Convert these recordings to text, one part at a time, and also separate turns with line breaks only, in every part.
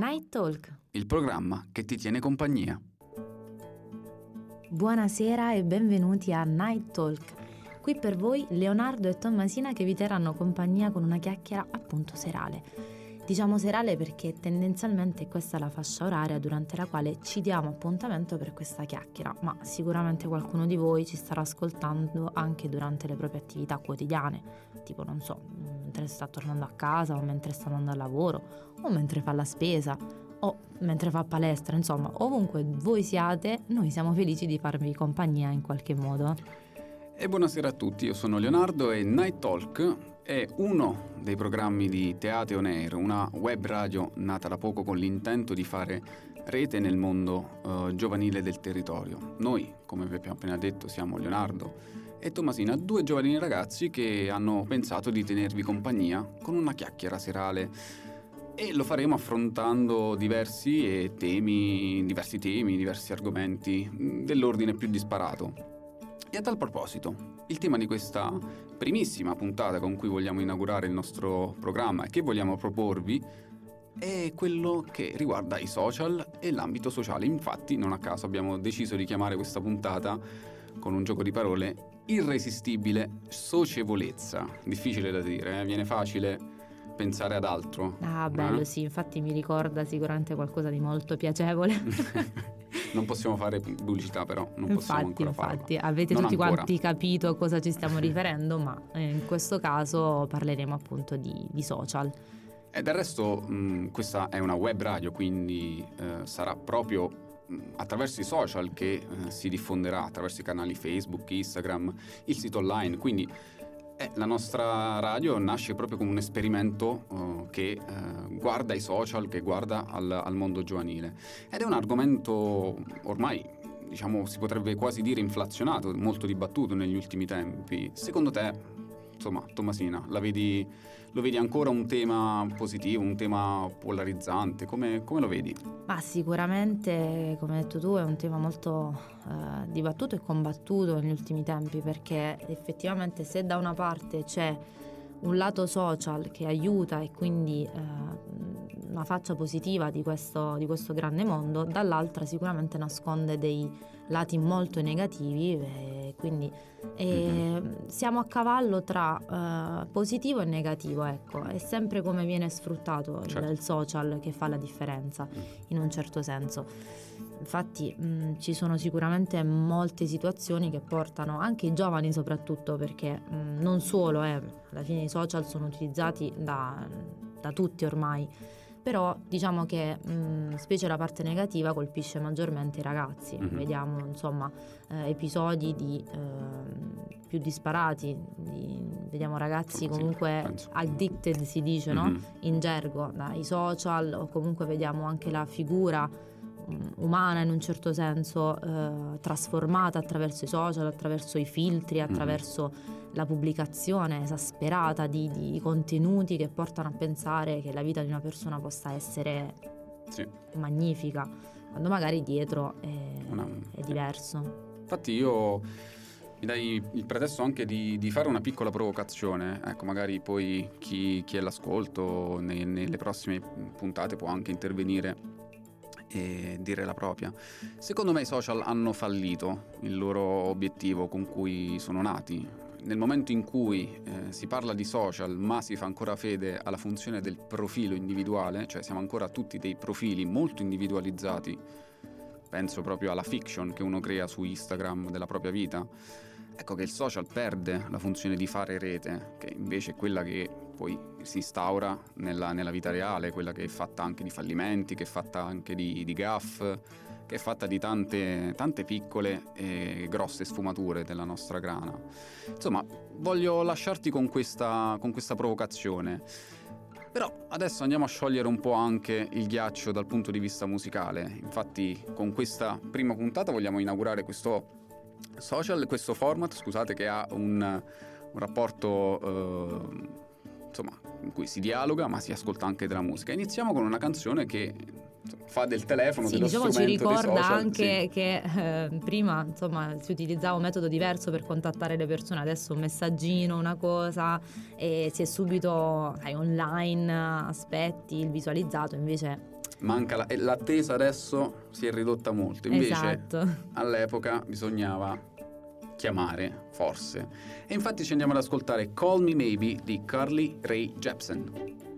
Night Talk,
il programma che ti tiene compagnia.
Buonasera e benvenuti a Night Talk. Qui per voi Leonardo e Tommasina che vi terranno compagnia con una chiacchiera appunto serale. Diciamo serale perché tendenzialmente questa è la fascia oraria durante la quale ci diamo appuntamento per questa chiacchiera, ma sicuramente qualcuno di voi ci starà ascoltando anche durante le proprie attività quotidiane, tipo non so, mentre sta tornando a casa o mentre sta andando al lavoro o mentre fa la spesa o mentre fa palestra, insomma, ovunque voi siate, noi siamo felici di farvi compagnia in qualche modo.
E buonasera a tutti, io sono Leonardo e Night Talk è uno dei programmi di Teate On Air, una web radio nata da poco con l'intento di fare rete nel mondo uh, giovanile del territorio. Noi, come vi abbiamo appena detto, siamo Leonardo e Tommasina, due giovani ragazzi che hanno pensato di tenervi compagnia con una chiacchiera serale e lo faremo affrontando diversi temi, diversi temi, diversi argomenti mm, dell'ordine più disparato. E a tal proposito, il tema di questa primissima puntata con cui vogliamo inaugurare il nostro programma e che vogliamo proporvi è quello che riguarda i social e l'ambito sociale. Infatti, non a caso abbiamo deciso di chiamare questa puntata con un gioco di parole irresistibile socievolezza. Difficile da dire, eh? viene facile pensare ad altro.
Ah, bello, eh? sì, infatti mi ricorda sicuramente qualcosa di molto piacevole.
non possiamo fare pubblicità però, non
infatti,
possiamo ancora
infatti, avete
non
tutti
ancora.
quanti capito a cosa ci stiamo riferendo, ma eh, in questo caso parleremo appunto di, di social.
E del resto mh, questa è una web radio, quindi eh, sarà proprio attraverso i social che eh, si diffonderà, attraverso i canali Facebook, Instagram, il sito online, quindi eh, la nostra radio nasce proprio come un esperimento uh, che uh, guarda i social, che guarda al, al, mondo giovanile. Ed è un argomento ormai, diciamo, si potrebbe quasi dire inflazionato, molto dibattuto negli ultimi tempi. Secondo te, insomma, Tommasina, vedi, lo vedi ancora un tema positivo, un tema polarizzante? Come, come lo vedi?
Ma sicuramente, come hai detto tu, è un tema molto eh, dibattuto e combattuto negli ultimi tempi perché effettivamente se da una parte c'è un lato social che aiuta e quindi eh, una faccia positiva di questo, di questo, grande mondo, dall'altra sicuramente nasconde dei lati molto negativi e quindi e siamo a cavallo tra uh, positivo e negativo, ecco, è sempre come viene sfruttato certo. il social che fa la differenza in un certo senso. Infatti mh, ci sono sicuramente molte situazioni che portano anche i giovani soprattutto perché mh, non solo, eh, alla fine i social sono utilizzati da, da tutti ormai però diciamo che mh, specie la parte negativa colpisce maggiormente i ragazzi. Mm-hmm. Vediamo insomma eh, episodi di, eh, più disparati, di, vediamo ragazzi comunque sì, addicted si dice mm-hmm. no? in gergo dai social o comunque vediamo anche la figura umana in un certo senso eh, trasformata attraverso i social, attraverso i filtri, mhm. attraverso mm-hmm la pubblicazione esasperata di, di, contenuti che portano a pensare che la vita di una persona possa essere sì. magnifica, quando magari dietro è, una, è diverso.
Infatti io mi dai il pretesto anche di, di, fare una piccola provocazione, ecco magari poi chi, chi è all'ascolto nei, nelle prossime puntate può anche intervenire e dire la propria. Secondo me i social hanno fallito il loro obiettivo con cui sono nati, nel momento in cui eh, si parla di social ma si fa ancora fede alla funzione del profilo individuale, cioè siamo ancora tutti dei profili molto individualizzati, penso proprio alla fiction che uno crea su Instagram della propria vita, ecco che il social perde la funzione di fare rete, che invece è quella che poi si instaura nella, nella vita reale, quella che è fatta anche di fallimenti, che è fatta anche di, di gaff che è fatta di tante, tante piccole e grosse sfumature della nostra grana. Insomma, voglio lasciarti con questa, con questa provocazione. Però adesso andiamo a sciogliere un po' anche il ghiaccio dal punto di vista musicale. Infatti, con questa prima puntata vogliamo inaugurare questo social, questo format, scusate, che ha un, un rapporto eh, insomma, in cui si dialoga ma si ascolta anche della musica. Iniziamo con una canzone che fa del telefono,
sì,
dello
diciamo ci ricorda
social,
anche
sì.
che eh, prima insomma si utilizzava un metodo diverso per contattare le persone, adesso un messaggino, una cosa e si è subito sai, online, aspetti il visualizzato, invece
manca la, l'attesa adesso si è ridotta molto. Invece
esatto.
all'epoca bisognava chiamare, forse. E infatti ci andiamo ad ascoltare Call Me Maybe di Carly Ray Jepsen.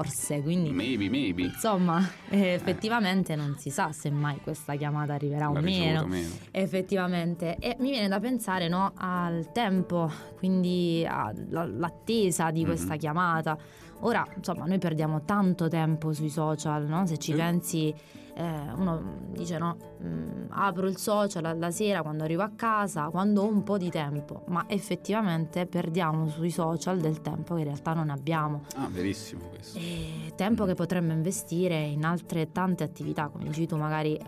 Forse, quindi...
Maybe, maybe.
Insomma, eh, effettivamente non si sa se mai questa chiamata arriverà o meno. meno. Effettivamente. E mi viene da pensare no, al tempo, quindi all'attesa di questa mm-hmm. chiamata. Ora, insomma, noi perdiamo tanto tempo sui social, no? Se ci sì. pensi eh, uno dice no, mh, mm, apro il social alla sera quando arrivo a casa, quando ho un po' di tempo, ma effettivamente perdiamo sui social del tempo che in realtà non abbiamo.
Ah, verissimo questo.
E tempo che potremmo investire in altre tante attività, come dici tu, magari eh,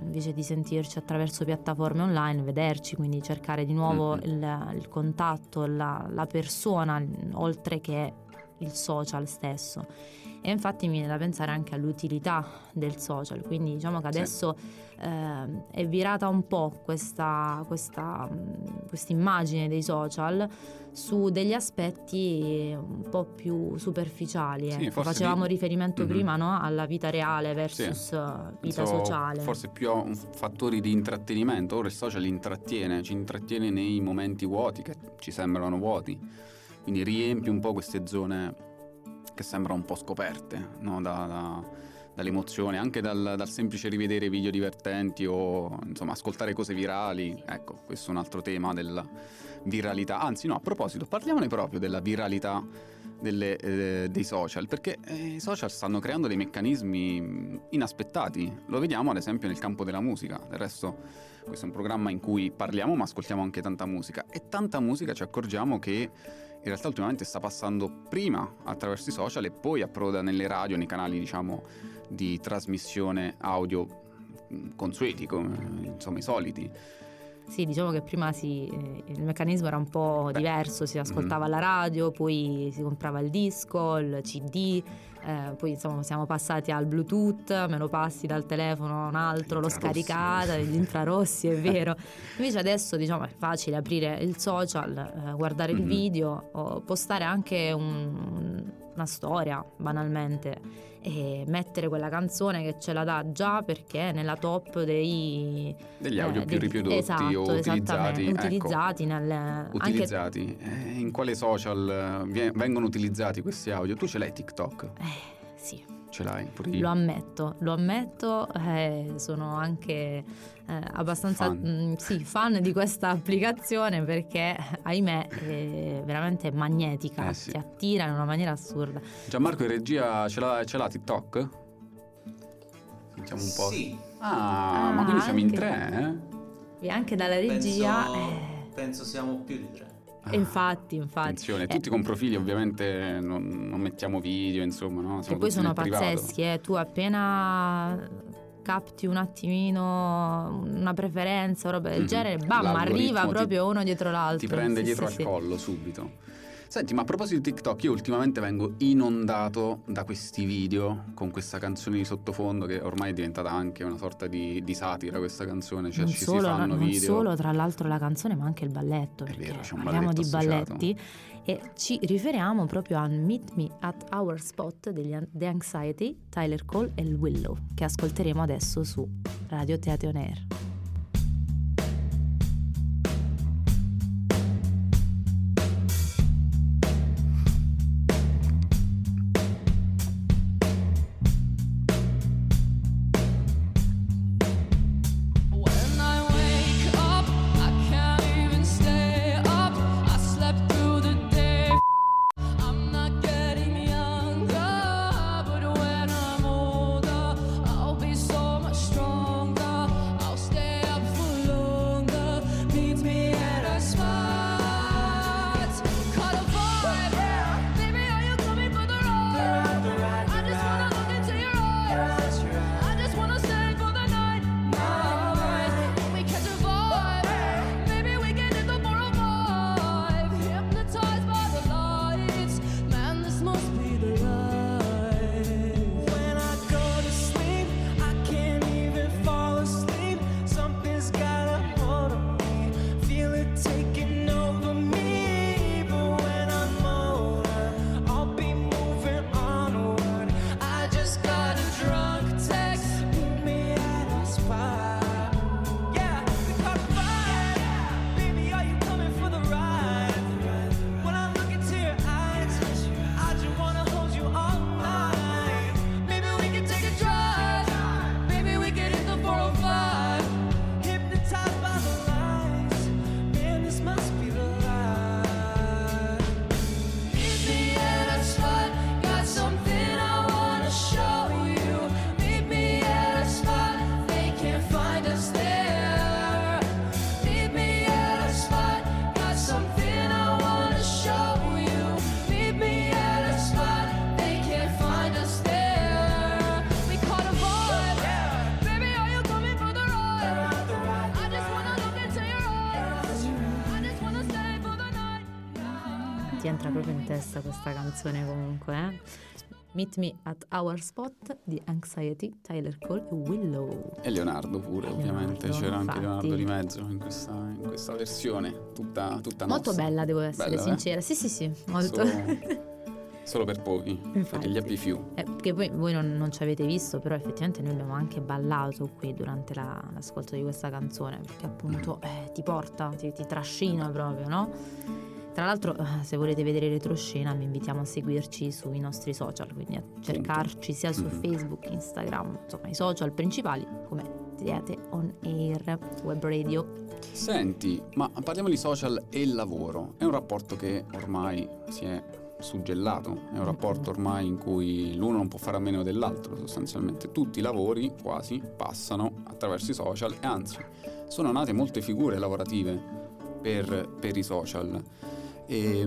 invece di sentirci attraverso piattaforme online, vederci, quindi cercare di nuovo mm-hmm. il, il, contatto, la, la persona, oltre che il social stesso e infatti mi viene da pensare anche all'utilità del social, quindi diciamo che adesso sì. eh, è virata un po' questa, questa immagine dei social su degli aspetti un po' più superficiali. Sì, ecco. Facevamo di... riferimento mm-hmm. prima no? alla vita reale versus sì. vita Penso sociale.
Forse più a fattori di intrattenimento, ora il social intrattiene, ci intrattiene nei momenti vuoti che ci sembrano vuoti, quindi riempie un po' queste zone che sembrano un po' scoperte no? da, da, dall'emozione, anche dal, dal, semplice rivedere video divertenti o insomma ascoltare cose virali. Ecco, questo è un altro tema della viralità. Anzi, no, a proposito, parliamone proprio della viralità delle, eh, dei social, perché eh, i social stanno creando dei meccanismi inaspettati. Lo vediamo ad esempio nel campo della musica. Del resto, questo è un programma in cui parliamo, ma ascoltiamo anche tanta musica. E tanta musica ci accorgiamo che in realtà ultimamente sta passando prima attraverso i social e poi approda nelle radio, nei canali diciamo di trasmissione audio mm, consueti, insomma i soliti.
Sì, diciamo che prima si, eh, il meccanismo era un po' Beh. diverso, si ascoltava mm. la radio, poi si comprava il disco, il CD, eh, poi insomma siamo passati al Bluetooth, me lo passi dal telefono a un altro, l'ho scaricata, gli infrarossi, è vero. Invece adesso diciamo è facile aprire il social, eh, guardare mm-hmm. il video, postare anche un, una storia banalmente e mettere quella canzone che ce la dà già perché è nella top dei
degli audio eh, più riprodotti esatto, o utilizzati, ecco.
utilizzati nelle,
utilizzati anche... eh, in quale social eh, vengono utilizzati questi audio tu ce l'hai TikTok?
Eh sì
ce l'hai pure io.
Lo ammetto, lo ammetto, eh, sono anche eh, abbastanza
fan. Mh,
mm, sì, fan di questa applicazione perché ahimè è veramente magnetica, eh sì. ti attira in una maniera assurda.
Gianmarco in regia ce l'ha, ce l'ha TikTok? Sentiamo un po'.
Sì.
Ah, ah ma quindi siamo in tre, eh?
E anche dalla regia...
Penso, eh... penso siamo più di tre.
Ah, infatti, infatti.
Attenzione, eh. tutti con profili ovviamente non, non mettiamo video, insomma, no?
Siamo e poi sono pazzeschi, eh. tu appena capti un attimino una preferenza, roba del mm-hmm. genere, bam, arriva proprio ti, uno dietro l'altro.
Ti prende sì, dietro sì, al sì. collo subito. Senti, ma a proposito di TikTok, io ultimamente vengo inondato da questi video con questa canzone di sottofondo che ormai è diventata anche una sorta di, di satira questa canzone, cioè
non
ci
solo,
si fanno
non
video.
solo tra l'altro la canzone ma anche il balletto,
È vero, c'è un
parliamo
balletto
di
associato.
balletti e ci riferiamo proprio a Meet Me at Our Spot degli The Anxiety, Tyler Cole e il Willow, che ascolteremo adesso su Radio Teatro On Air. Proprio in testa questa canzone comunque, eh? Meet Me at Our Spot di Anxiety, Tyler Cole e Willow.
E Leonardo pure, ovviamente,
Leonardo,
c'era anche
infatti.
Leonardo di mezzo in questa, in questa versione, tutta, tutta
Molto
nostra.
bella, devo essere
Bella, eh?
sincera. Sì, sì, sì, molto.
Solo, solo per pochi, per
Infatti.
gli happy few.
Eh, che poi voi non, non ci avete visto, però effettivamente noi abbiamo anche ballato qui durante la- l'ascolto di questa canzone, perché appunto eh, ti porta, ti, ti trascina proprio, no? Tra l'altro, eh, se volete vedere retroscena, vi invitiamo a seguirci sui nostri social, quindi a cercarci sia su
Mhm.
Facebook, Instagram, insomma i social principali come Triate On Air Web Radio.
Senti, ma parliamo di social e lavoro. È un rapporto che ormai si è suggellato, è un rapporto ormai in cui l'uno non può fare a meno dell'altro, sostanzialmente. Tutti i lavori quasi passano attraverso i social e anzi sono nate molte figure lavorative per, per i social. E,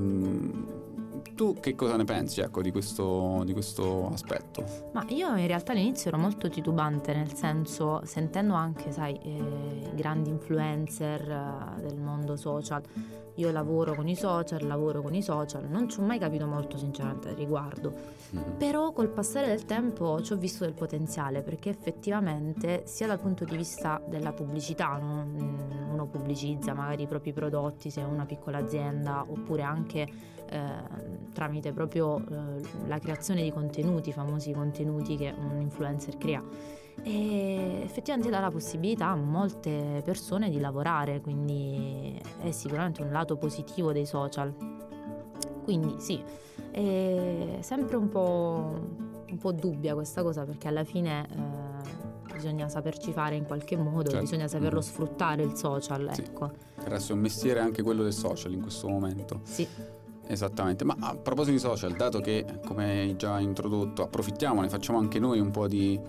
tu che cosa ne pensi ecco, di, questo, di questo aspetto?
Ma io in realtà all'inizio ero molto titubante, nel senso, sentendo anche, sai, eh, grandi influencer eh, del mondo social. Io lavoro con i social, lavoro con i social, non ci ho mai capito molto sinceramente al riguardo.
Mhm.
Però col passare del tempo ci ho visto del potenziale perché effettivamente sia dal punto di vista della pubblicità, no? Mm, uno pubblicizza magari i propri prodotti se è una piccola azienda oppure anche eh, tramite proprio eh, la creazione di contenuti, i famosi contenuti che un influencer crea. E effettivamente dà la possibilità a molte persone di lavorare, quindi è sicuramente un lato positivo dei social. Quindi sì, è sempre un po', un po' dubbia questa cosa perché alla fine eh, bisogna saperci fare in qualche modo,
Certo.
bisogna saperlo
Mhm.
sfruttare il social,
Sì.
ecco.
Adesso è un mestiere anche quello del social in questo momento.
Sì.
Esattamente, ma a proposito di social, dato che come hai già introdotto, approfittiamone, facciamo anche noi un po' di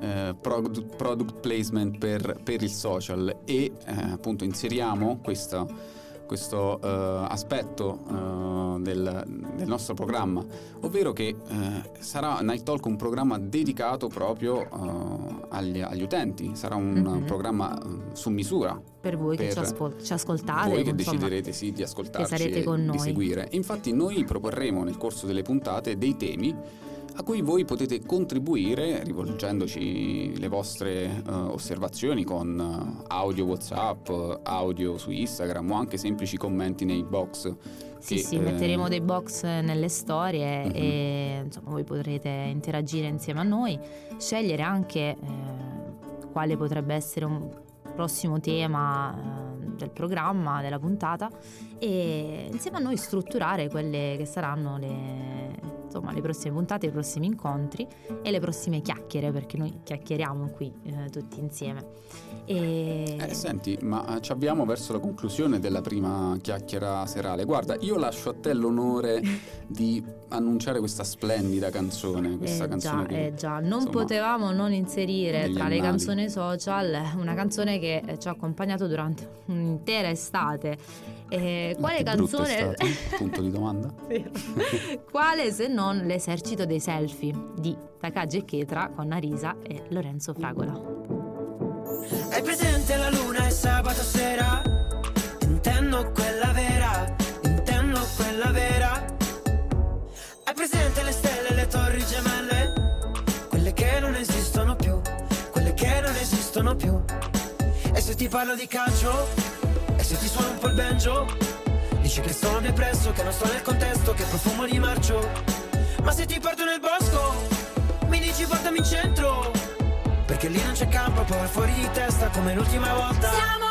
eh, product, product placement per, per il social e eh, appunto inseriamo questa questo eh, aspetto eh, del, del nostro programma, ovvero che eh, sarà Night Talk un programma dedicato proprio agli, agli utenti, sarà un
Mhm.
programma eh, su misura
Per voi che
Per
ci, ascol- ci ascoltate.
voi che
insomma.
deciderete sì, di ascoltarci
che sarete con
di
noi.
seguire. Infatti noi proporremo nel corso delle puntate dei temi a cui voi potete contribuire rivolgendoci le vostre eh, osservazioni con eh, audio WhatsApp, audio su Instagram o anche semplici commenti nei box.
Sì,
che,
sì,
eh,
metteremo dei box nelle storie
Mhm.
e insomma voi potrete interagire insieme a noi, scegliere anche eh, quale potrebbe essere un prossimo tema eh, del programma, della puntata e insieme a noi strutturare quelle che saranno le, insomma, le prossime puntate, i prossimi incontri e le prossime chiacchiere perché noi chiacchieriamo qui eh, tutti insieme. E...
Eh, senti, ma eh, ci abbiamo verso la conclusione della prima chiacchiera serale. Guarda, io lascio a te l'onore di annunciare questa splendida canzone, questa
Eh
canzone
già,
che
eh già, non
insomma,
potevamo non inserire tra le
annali.
canzoni social una canzone che eh, ci ha accompagnato durante un'intera estate. Eh, quale canzone?
stato? Punto di domanda.
Quale se non l'esercito dei selfie di Takagi Chetra con Arisa e Lorenzo Fragola.
Hai presente la luna e sabato sera? Intendo quella vera, intendo quella vera. Hai presente le stelle e le torri gemelle? Quelle che non esistono più, quelle che non esistono più. E se ti parlo di calcio? E se ti suono un po' il banjo? Dici che sono depresso, che non sto nel contesto, che profumo di marcio. Ma se ti porto nel bosco, mi dici portami in centro. Perché lì non c'è campo, poi fuori di testa come l'ultima volta.
Siamo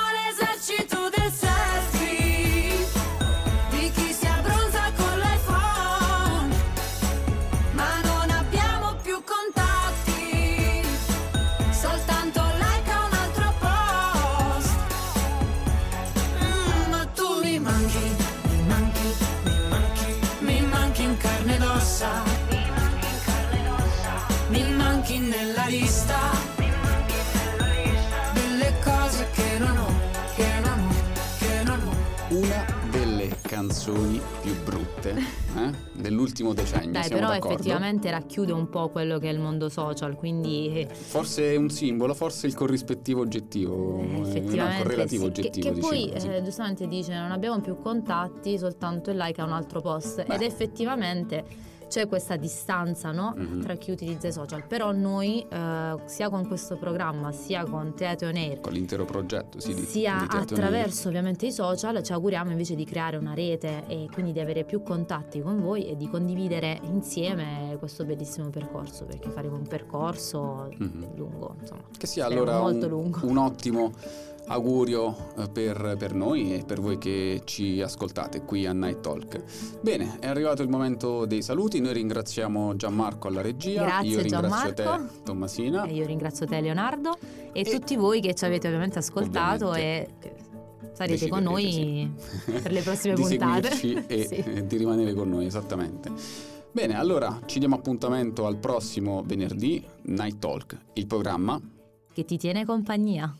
dell'ultimo decennio.
Dai, però
d'accordo?
effettivamente racchiude un po' quello che è il mondo social, quindi eh,
Forse è un simbolo, forse il corrispettivo oggettivo, eh, no,
effettivamente
il correlativo
sì. Che-
oggettivo.
che, poi
diciamo così.
eh, giustamente dice non abbiamo più contatti soltanto il like a un altro post
Beh.
ed effettivamente c'è questa distanza no?
Mhm.
tra chi utilizza i social però noi eh, sia con questo programma sia con Teatro on Air
Con l'intero progetto, sì, di,
sia
di
attraverso ovviamente i social ci auguriamo invece di creare una rete e quindi di avere più contatti con voi e di condividere insieme questo bellissimo percorso perché faremo un percorso
Mhm.
lungo insomma
Che sia allora
molto
un,
lungo.
un ottimo augurio eh, per, per noi e per voi che ci ascoltate qui a Night Talk. Bene, è arrivato il momento dei saluti. Noi ringraziamo Gianmarco alla regia.
Grazie,
Io ringrazio
Gianmarco.
te, Tommasina.
E io ringrazio te Leonardo e,
E-
tutti voi che ci avete ovviamente ascoltato
Ovviamente.
e sarete con noi per le prossime
di
puntate.
e
Sì.
di rimanere con noi, esattamente. Bene, allora ci diamo appuntamento al prossimo venerdì, Night Talk, il programma
Che ti tiene compagnia.